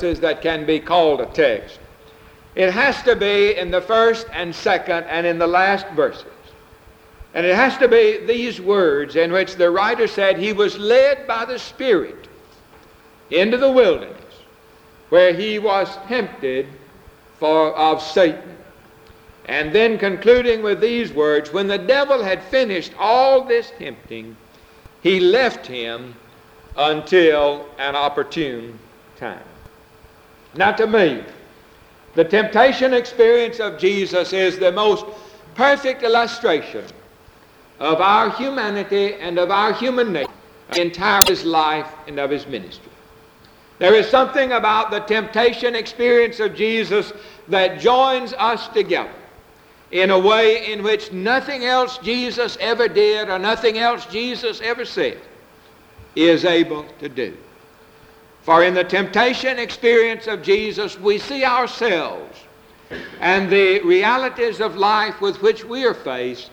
that can be called a text. It has to be in the first and second and in the last verses. And it has to be these words in which the writer said he was led by the Spirit into the wilderness where he was tempted for, of Satan. And then concluding with these words, when the devil had finished all this tempting, he left him until an opportune time. Now, to me, the temptation experience of Jesus is the most perfect illustration of our humanity and of our human nature, the entire his life and of his ministry. There is something about the temptation experience of Jesus that joins us together in a way in which nothing else Jesus ever did or nothing else Jesus ever said is able to do. For in the temptation experience of Jesus, we see ourselves and the realities of life with which we are faced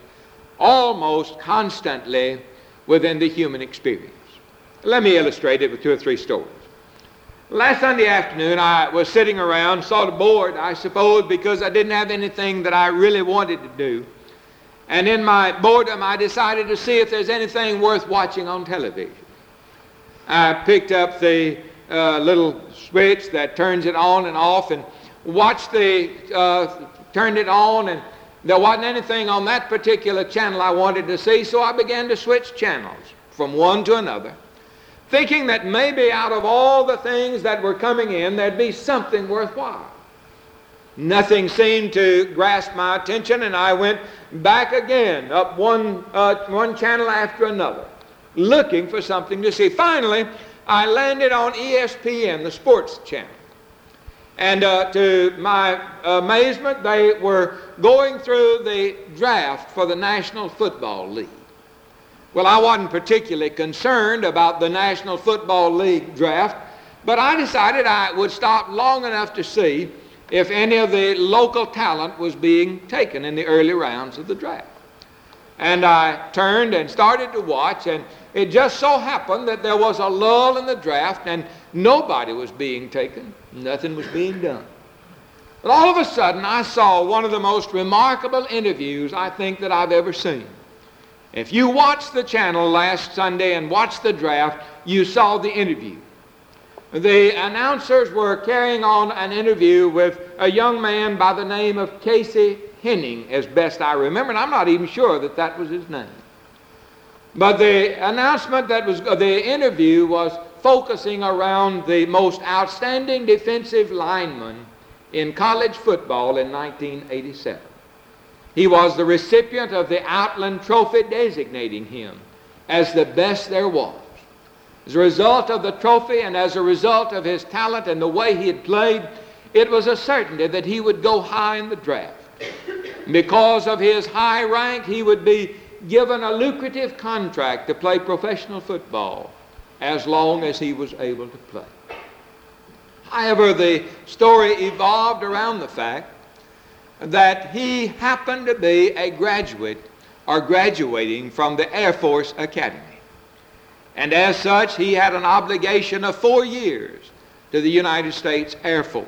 almost constantly within the human experience. Let me illustrate it with two or three stories. Last Sunday afternoon, I was sitting around, sort of bored, I suppose, because I didn't have anything that I really wanted to do. And in my boredom, I decided to see if there's anything worth watching on television. I picked up the uh, little switch that turns it on and off and watched the, uh, turned it on, and there wasn't anything on that particular channel I wanted to see, so I began to switch channels from one to another, thinking that maybe out of all the things that were coming in, there'd be something worthwhile. Nothing seemed to grasp my attention, and I went back again, up one, uh, one channel after another, looking for something to see. Finally, I landed on ESPN, the sports channel. And uh, to my amazement, they were going through the draft for the National Football League. Well, I wasn't particularly concerned about the National Football League draft, but I decided I would stop long enough to see if any of the local talent was being taken in the early rounds of the draft. And I turned and started to watch, and it just so happened that there was a lull in the draft and nobody was being taken, nothing was being done. But all of a sudden, I saw one of the most remarkable interviews I think that I've ever seen. If you watched the channel last Sunday and watched the draft, you saw the interview. The announcers were carrying on an interview with a young man by the name of Casey Henning, as best I remember, and I'm not even sure that that was his name. But the announcement that was, the interview was focusing around the most outstanding defensive lineman in college football in 1987. He was the recipient of the Outland Trophy designating him as the best there was. As a result of the trophy and as a result of his talent and the way he had played, it was a certainty that he would go high in the draft. Because of his high rank, he would be given a lucrative contract to play professional football as long as he was able to play. However, the story evolved around the fact that he happened to be a graduate or graduating from the Air Force Academy. And as such, he had an obligation of four years to the United States Air Force,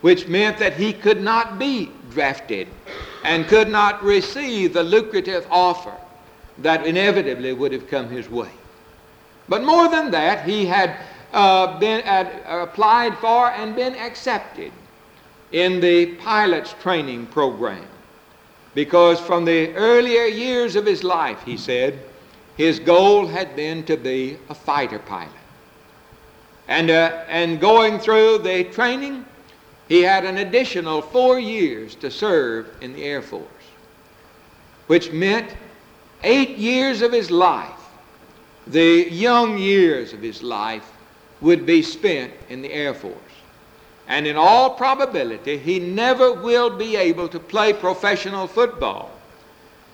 which meant that he could not be drafted and could not receive the lucrative offer that inevitably would have come his way. But more than that, he had uh, been applied for and been accepted in the pilot's training program. Because from the earlier years of his life, he said, his goal had been to be a fighter pilot. And, uh, and going through the training, he had an additional four years to serve in the Air Force, which meant eight years of his life, the young years of his life, would be spent in the Air Force. And in all probability, he never will be able to play professional football.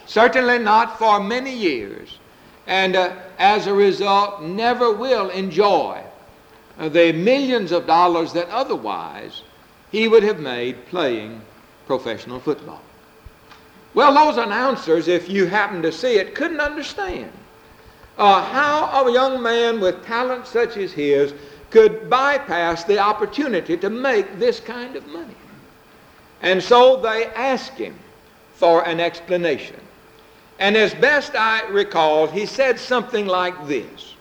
Certainly not for many years. And uh, as a result, never will enjoy uh, the millions of dollars that otherwise he would have made playing professional football. Well, those announcers, if you happen to see it, couldn't understand uh, how a young man with talent such as his could bypass the opportunity to make this kind of money. And so they asked him for an explanation. And as best I recall, he said something like this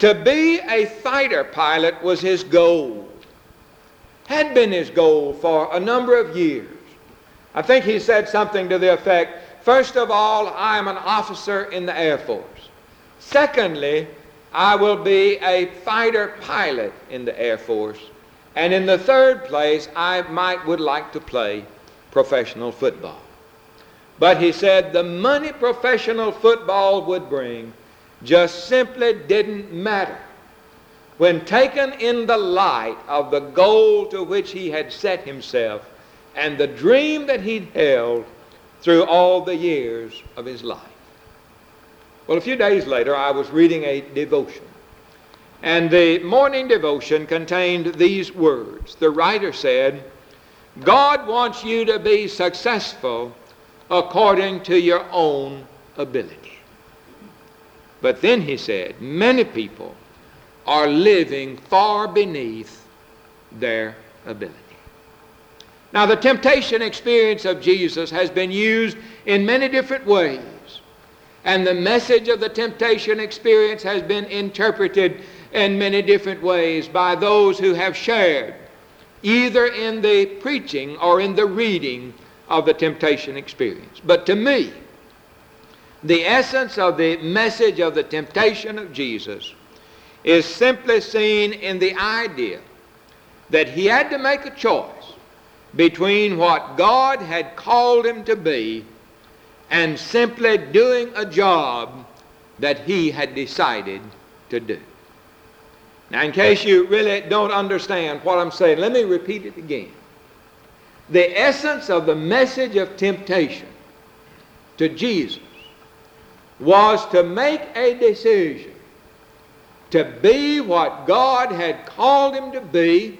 To be a fighter pilot was his goal, had been his goal for a number of years. I think he said something to the effect First of all, I am an officer in the Air Force. Secondly, I will be a fighter pilot in the Air Force. And in the third place, I might would like to play professional football. But he said the money professional football would bring just simply didn't matter when taken in the light of the goal to which he had set himself and the dream that he'd held through all the years of his life. Well, a few days later, I was reading a devotion. And the morning devotion contained these words. The writer said, God wants you to be successful according to your own ability. But then he said, many people are living far beneath their ability. Now, the temptation experience of Jesus has been used in many different ways, and the message of the temptation experience has been interpreted in many different ways by those who have shared, either in the preaching or in the reading of the temptation experience. But to me, the essence of the message of the temptation of Jesus is simply seen in the idea that he had to make a choice between what God had called him to be and simply doing a job that he had decided to do. Now, in case you really don't understand what I'm saying, let me repeat it again the essence of the message of temptation to Jesus was to make a decision to be what God had called him to be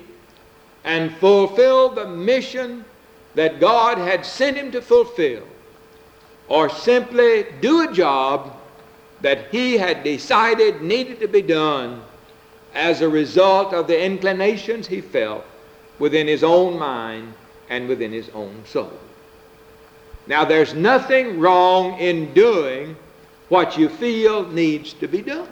and fulfill the mission that God had sent him to fulfill, or simply do a job that he had decided needed to be done as a result of the inclinations he felt within his own mind and within his own soul. Now, there's nothing wrong in doing what you feel needs to be done.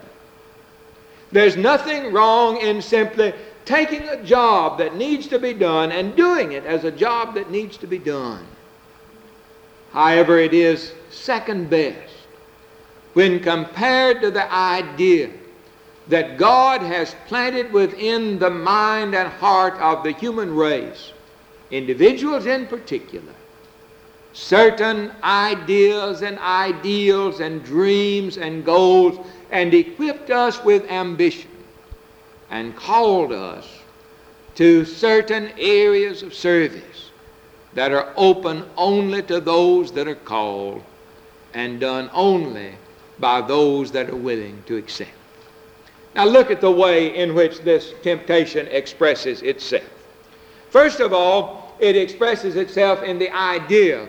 There's nothing wrong in simply taking a job that needs to be done and doing it as a job that needs to be done. However, it is second best when compared to the idea that God has planted within the mind and heart of the human race individuals in particular, certain ideas and ideals and dreams and goals and equipped us with ambition and called us to certain areas of service that are open only to those that are called and done only by those that are willing to accept. Now look at the way in which this temptation expresses itself. First of all, it expresses itself in the idea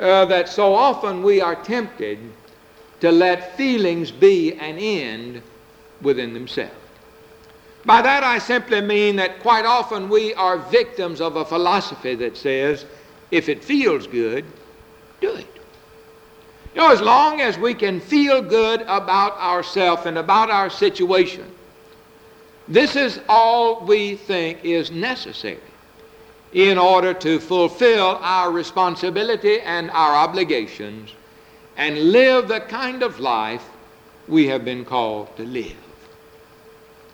uh, that so often we are tempted to let feelings be an end within themselves. By that I simply mean that quite often we are victims of a philosophy that says, if it feels good, do it. You know, as long as we can feel good about ourselves and about our situation, this is all we think is necessary in order to fulfill our responsibility and our obligations and live the kind of life we have been called to live.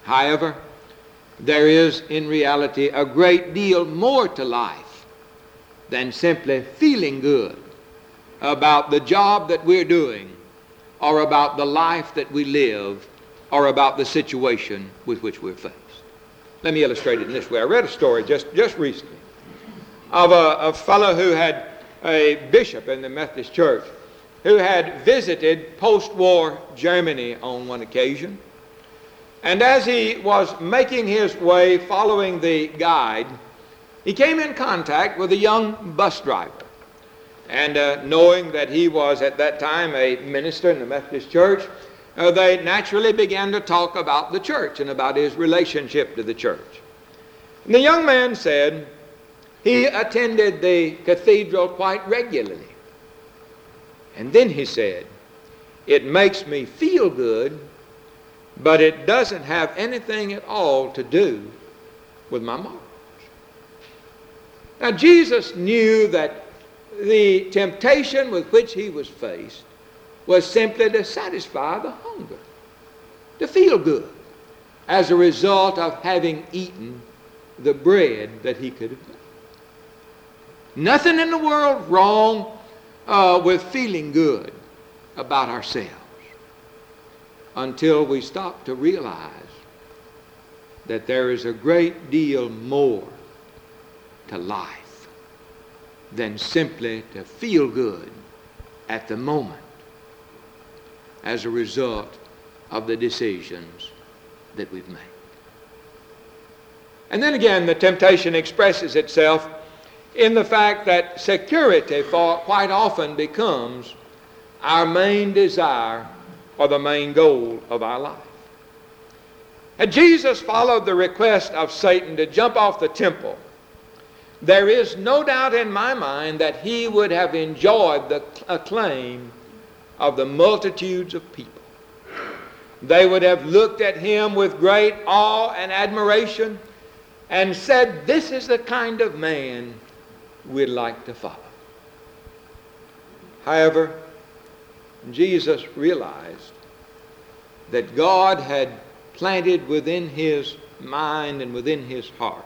However, there is in reality a great deal more to life than simply feeling good about the job that we're doing or about the life that we live or about the situation with which we're faced. Let me illustrate it in this way. I read a story just, just recently of a, a fellow who had a bishop in the Methodist Church who had visited post-war Germany on one occasion. And as he was making his way following the guide, he came in contact with a young bus driver. And uh, knowing that he was at that time a minister in the Methodist Church, uh, they naturally began to talk about the church and about his relationship to the church. And the young man said he attended the cathedral quite regularly. And then he said, It makes me feel good, but it doesn't have anything at all to do with my morals. Now, Jesus knew that the temptation with which he was faced was simply to satisfy the hunger, to feel good as a result of having eaten the bread that he could have made. Nothing in the world wrong uh, with feeling good about ourselves until we stop to realize that there is a great deal more to life than simply to feel good at the moment as a result of the decisions that we've made. And then again, the temptation expresses itself in the fact that security for quite often becomes our main desire or the main goal of our life. Had Jesus followed the request of Satan to jump off the temple, there is no doubt in my mind that he would have enjoyed the acclaim of the multitudes of people. They would have looked at him with great awe and admiration and said, This is the kind of man we'd like to follow. However, Jesus realized that God had planted within his mind and within his heart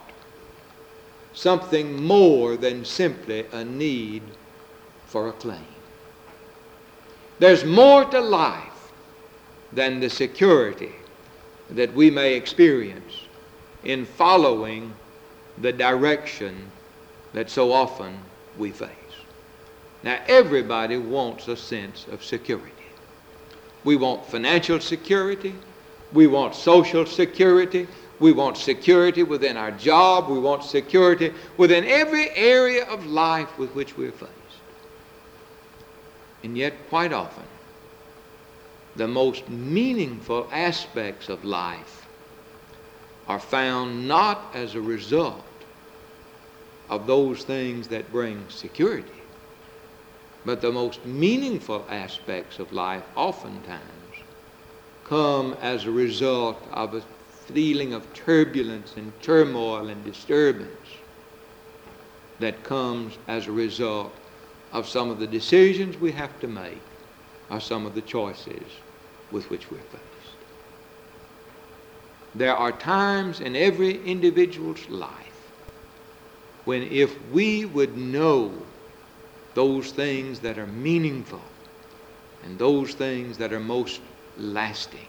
something more than simply a need for a claim. There's more to life than the security that we may experience in following the direction that so often we face. Now, everybody wants a sense of security. We want financial security. We want social security. We want security within our job. We want security within every area of life with which we're faced. And yet, quite often, the most meaningful aspects of life are found not as a result of those things that bring security, but the most meaningful aspects of life oftentimes come as a result of a feeling of turbulence and turmoil and disturbance that comes as a result of some of the decisions we have to make or some of the choices with which we're faced. There are times in every individual's life when if we would know those things that are meaningful and those things that are most lasting,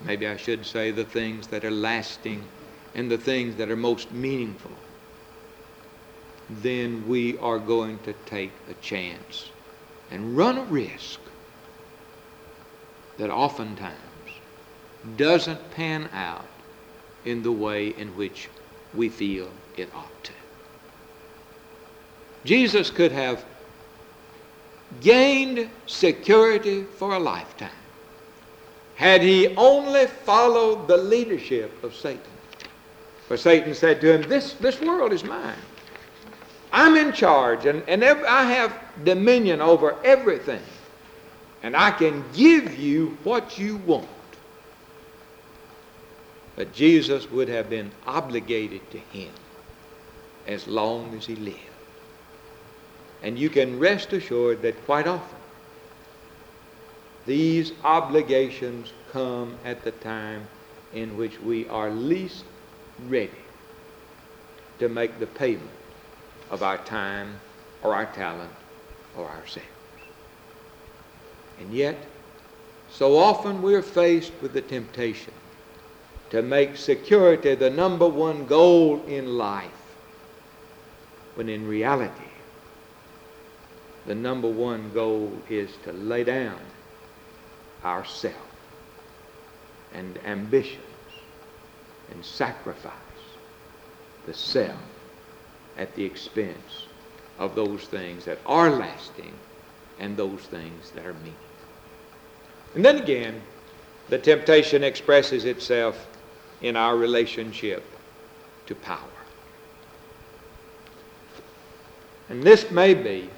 maybe I should say the things that are lasting and the things that are most meaningful, then we are going to take a chance and run a risk that oftentimes doesn't pan out in the way in which we feel it ought to. Jesus could have gained security for a lifetime had he only followed the leadership of Satan. For Satan said to him, This, this world is mine. I'm in charge, and, and I have dominion over everything. And I can give you what you want. But Jesus would have been obligated to him as long as he lived. And you can rest assured that quite often these obligations come at the time in which we are least ready to make the payment of our time or our talent or ourselves. And yet, so often we're faced with the temptation to make security the number one goal in life, when in reality, the number one goal is to lay down ourself and ambitions and sacrifice the self at the expense of those things that are lasting and those things that are meaningful. And then again, the temptation expresses itself in our relationship to power. And this may be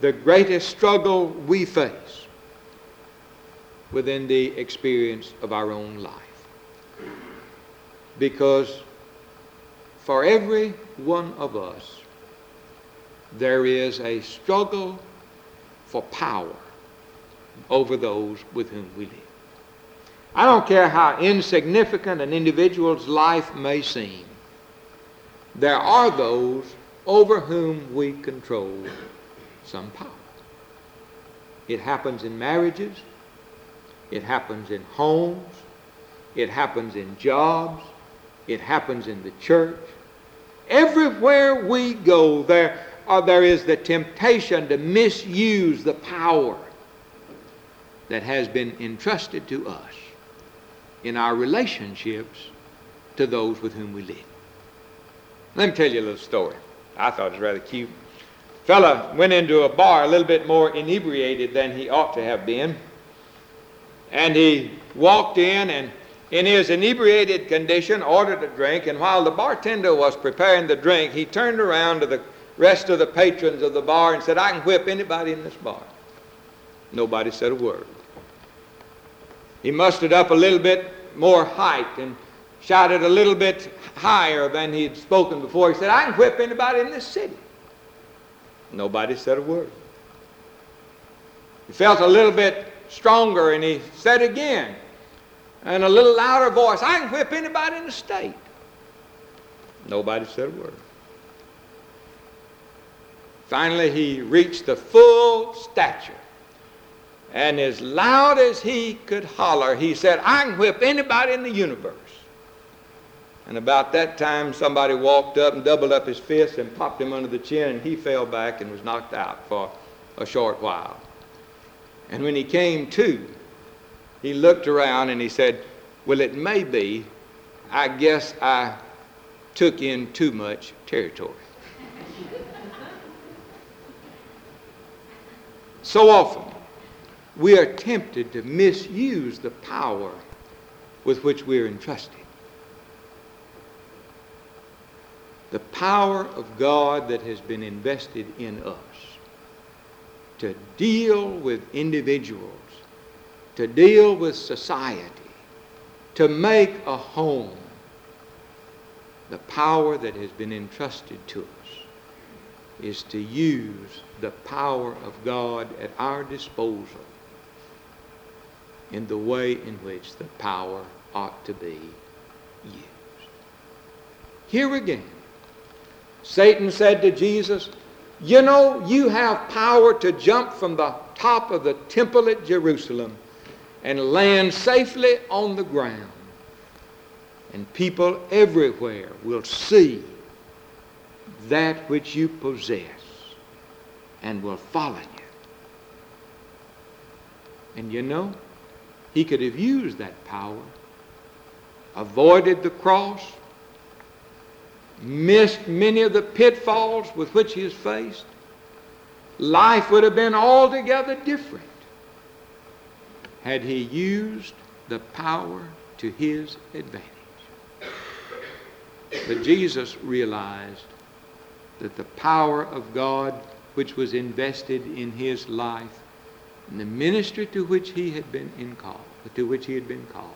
the greatest struggle we face within the experience of our own life. Because for every one of us, there is a struggle for power over those with whom we live. I don't care how insignificant an individual's life may seem, there are those over whom we control some power. It happens in marriages, it happens in homes, it happens in jobs, it happens in the church. Everywhere we go, there, uh, there is the temptation to misuse the power that has been entrusted to us in our relationships to those with whom we live. Let me tell you a little story. I thought it was rather cute. Fella went into a bar a little bit more inebriated than he ought to have been. And he walked in and in his inebriated condition ordered a drink and while the bartender was preparing the drink he turned around to the rest of the patrons of the bar and said i can whip anybody in this bar nobody said a word he mustered up a little bit more height and shouted a little bit higher than he had spoken before. He said, I can whip anybody in this city. Nobody said a word. He felt a little bit stronger and he said again, in a little louder voice, I can whip anybody in the state. Nobody said a word. Finally, he reached the full stature and as loud as he could holler, he said, I can whip anybody in the universe. And about that time, somebody walked up and doubled up his fist and popped him under the chin, and he fell back and was knocked out for a short while. And when he came to, he looked around and he said, Well, it may be, I guess I took in too much territory. so often, we are tempted to misuse the power with which we are entrusted. The power of God that has been invested in us to deal with individuals, to deal with society, to make a home. The power that has been entrusted to us is to use the power of God at our disposal in the way in which the power ought to be used. Here again, Satan said to Jesus, You know, you have power to jump from the top of the temple at Jerusalem and land safely on the ground. And people everywhere will see that which you possess and will follow you. And you know, he could have used that power, avoided the cross, missed many of the pitfalls with which he is faced. Life would have been altogether different had he used the power to his advantage. But Jesus realized that the power of God which was invested in his life and the ministry to which he had been in call, to which he had been called,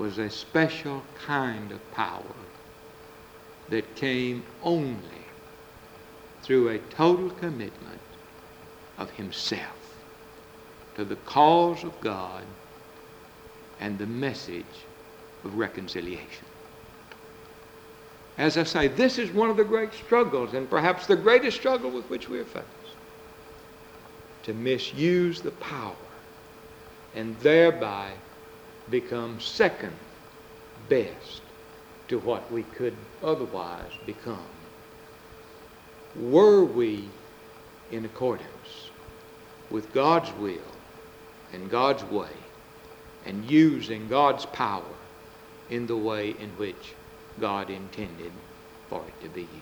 was a special kind of power that came only through a total commitment of himself to the cause of God and the message of reconciliation. As I say, this is one of the great struggles, and perhaps the greatest struggle with which we are faced to misuse the power and thereby become second best to what we could otherwise become. Were we in accordance with God's will and God's way and using God's power in the way in which God intended for it to be used?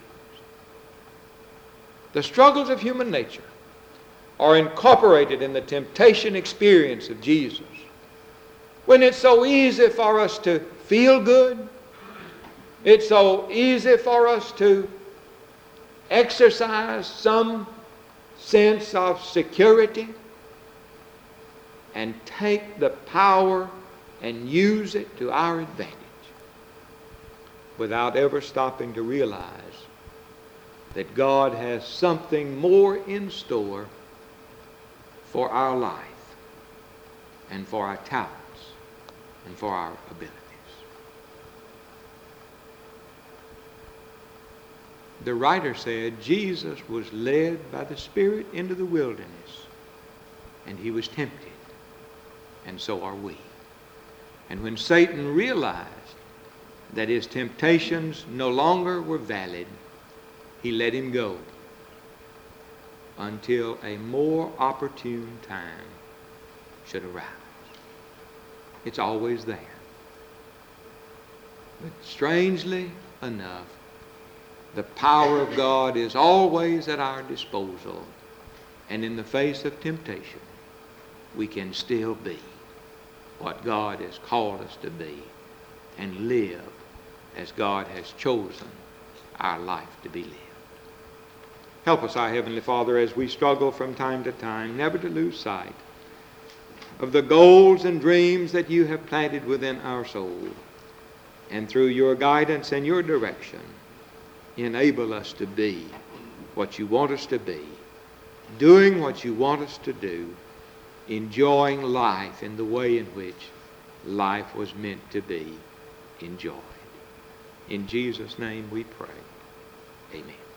The struggles of human nature are incorporated in the temptation experience of Jesus. When it's so easy for us to feel good, it's so easy for us to exercise some sense of security and take the power and use it to our advantage without ever stopping to realize that God has something more in store for our life and for our talents and for our abilities. The writer said Jesus was led by the Spirit into the wilderness and he was tempted, and so are we. And when Satan realized that his temptations no longer were valid, he let him go until a more opportune time should arise. It's always there. But strangely enough, the power of God is always at our disposal. And in the face of temptation, we can still be what God has called us to be and live as God has chosen our life to be lived. Help us, our Heavenly Father, as we struggle from time to time, never to lose sight of the goals and dreams that you have planted within our soul. And through your guidance and your direction, enable us to be what you want us to be, doing what you want us to do, enjoying life in the way in which life was meant to be enjoyed. In Jesus' name we pray. Amen.